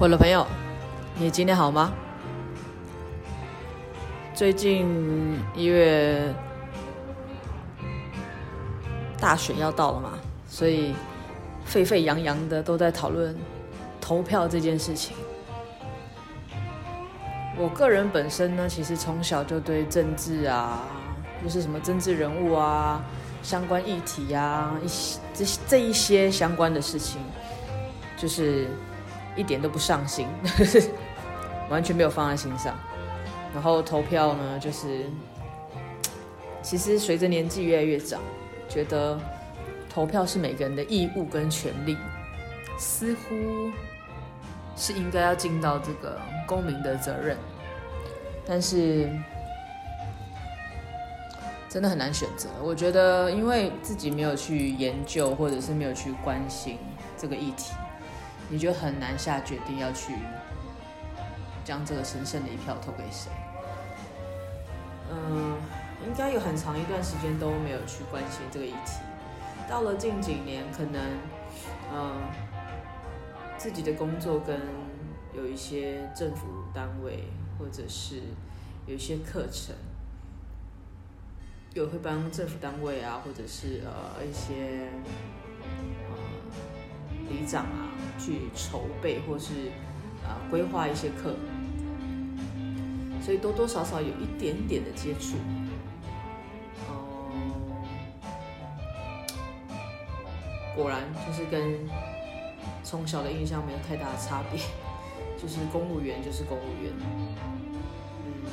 我的朋友，你今天好吗？最近一月大选要到了嘛，所以沸沸扬扬的都在讨论投票这件事情。我个人本身呢，其实从小就对政治啊，就是什么政治人物啊、相关议题啊，一些这这一些相关的事情，就是。一点都不上心，完全没有放在心上。然后投票呢，就是其实随着年纪越来越长，觉得投票是每个人的义务跟权利，似乎是应该要尽到这个公民的责任。但是真的很难选择。我觉得，因为自己没有去研究，或者是没有去关心这个议题。你就很难下决定要去将这个神圣的一票投给谁。嗯，应该有很长一段时间都没有去关心这个议题。到了近几年，可能嗯自己的工作跟有一些政府单位，或者是有一些课程，有会帮政府单位啊，或者是呃一些。里长啊，去筹备或是啊规划一些课，所以多多少少有一点点的接触。嗯，果然就是跟从小的印象没有太大的差别，就是公务员就是公务员。嗯，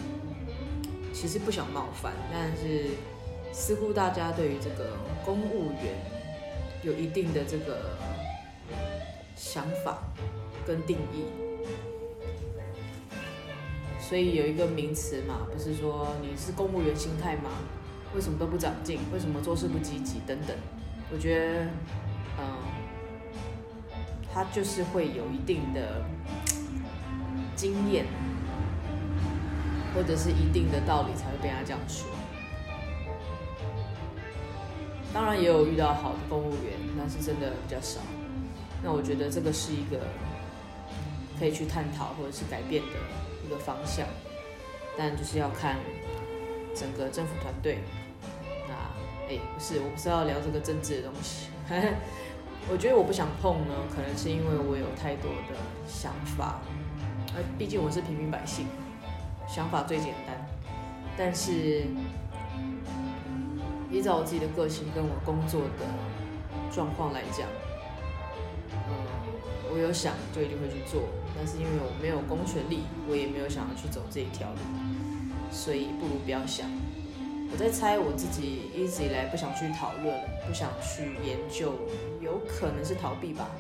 其实不想冒犯，但是似乎大家对于这个公务员有一定的这个。想法跟定义，所以有一个名词嘛，不是说你是公务员心态吗？为什么都不长进？为什么做事不积极？等等，我觉得，嗯，他就是会有一定的经验，或者是一定的道理才会被他这样说。当然也有遇到好的公务员，但是真的比较少。那我觉得这个是一个可以去探讨或者是改变的一个方向，但就是要看整个政府团队。那哎，不是，我不是要聊这个政治的东西。我觉得我不想碰呢，可能是因为我有太多的想法，而毕竟我是平民百姓，想法最简单。但是依照我自己的个性跟我工作的状况来讲。我有想就一定会去做，但是因为我没有公权力，我也没有想要去走这一条路，所以不如不要想。我在猜我自己一直以来不想去讨论，不想去研究，有可能是逃避吧，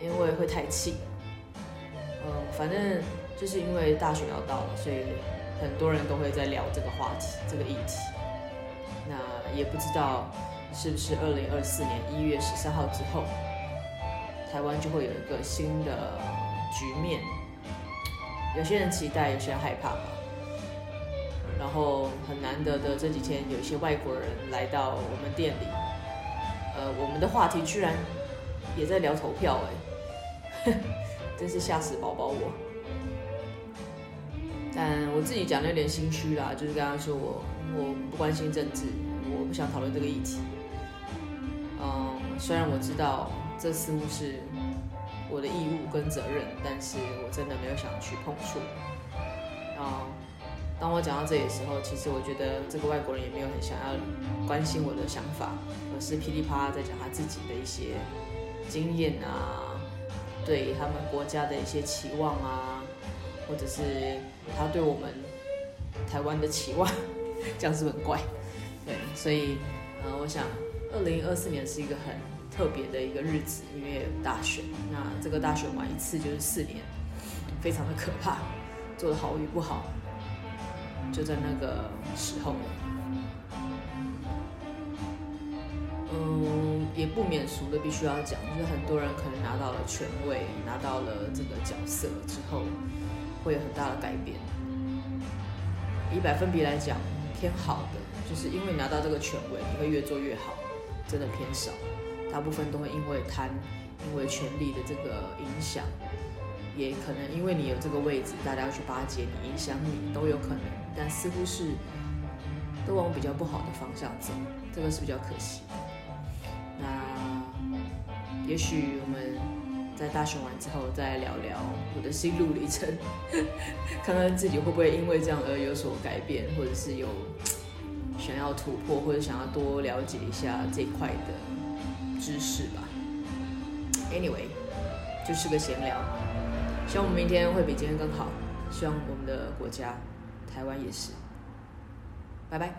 因为会太气。嗯，反正就是因为大选要到了，所以很多人都会在聊这个话题，这个议题。那也不知道是不是二零二四年一月十三号之后。台湾就会有一个新的局面，有些人期待，有些人害怕。然后很难得的这几天，有一些外国人来到我们店里，呃，我们的话题居然也在聊投票，哎，真是吓死宝宝我。但我自己讲的有点心虚啦，就是刚刚说我我不关心政治，我不想讨论这个议题。嗯，虽然我知道。这似乎是我的义务跟责任，但是我真的没有想去碰触。然后，当我讲到这里的时候，其实我觉得这个外国人也没有很想要关心我的想法，而是噼里啪啦在讲他自己的一些经验啊，对他们国家的一些期望啊，或者是他对我们台湾的期望，这样是很怪。对，所以，呃，我想，二零二四年是一个很。特别的一个日子，因为有大选，那这个大选完一次就是四年，非常的可怕，做得好与不好，就在那个时候。嗯，也不免俗的必须要讲，就是很多人可能拿到了权位，拿到了这个角色之后，会有很大的改变。以百分比来讲，偏好的，就是因为拿到这个权位，你会越做越好，真的偏少。大部分都会因为贪，因为权力的这个影响，也可能因为你有这个位置，大家要去巴结你、影响你都有可能，但似乎是都往比较不好的方向走，这个是比较可惜。那也许我们在大选完之后再聊聊我的心路历程，看看自己会不会因为这样而有所改变，或者是有想要突破，或者想要多了解一下这块的知识吧。Anyway，就是个闲聊。希望我们明天会比今天更好。希望我们的国家，台湾也是。拜拜。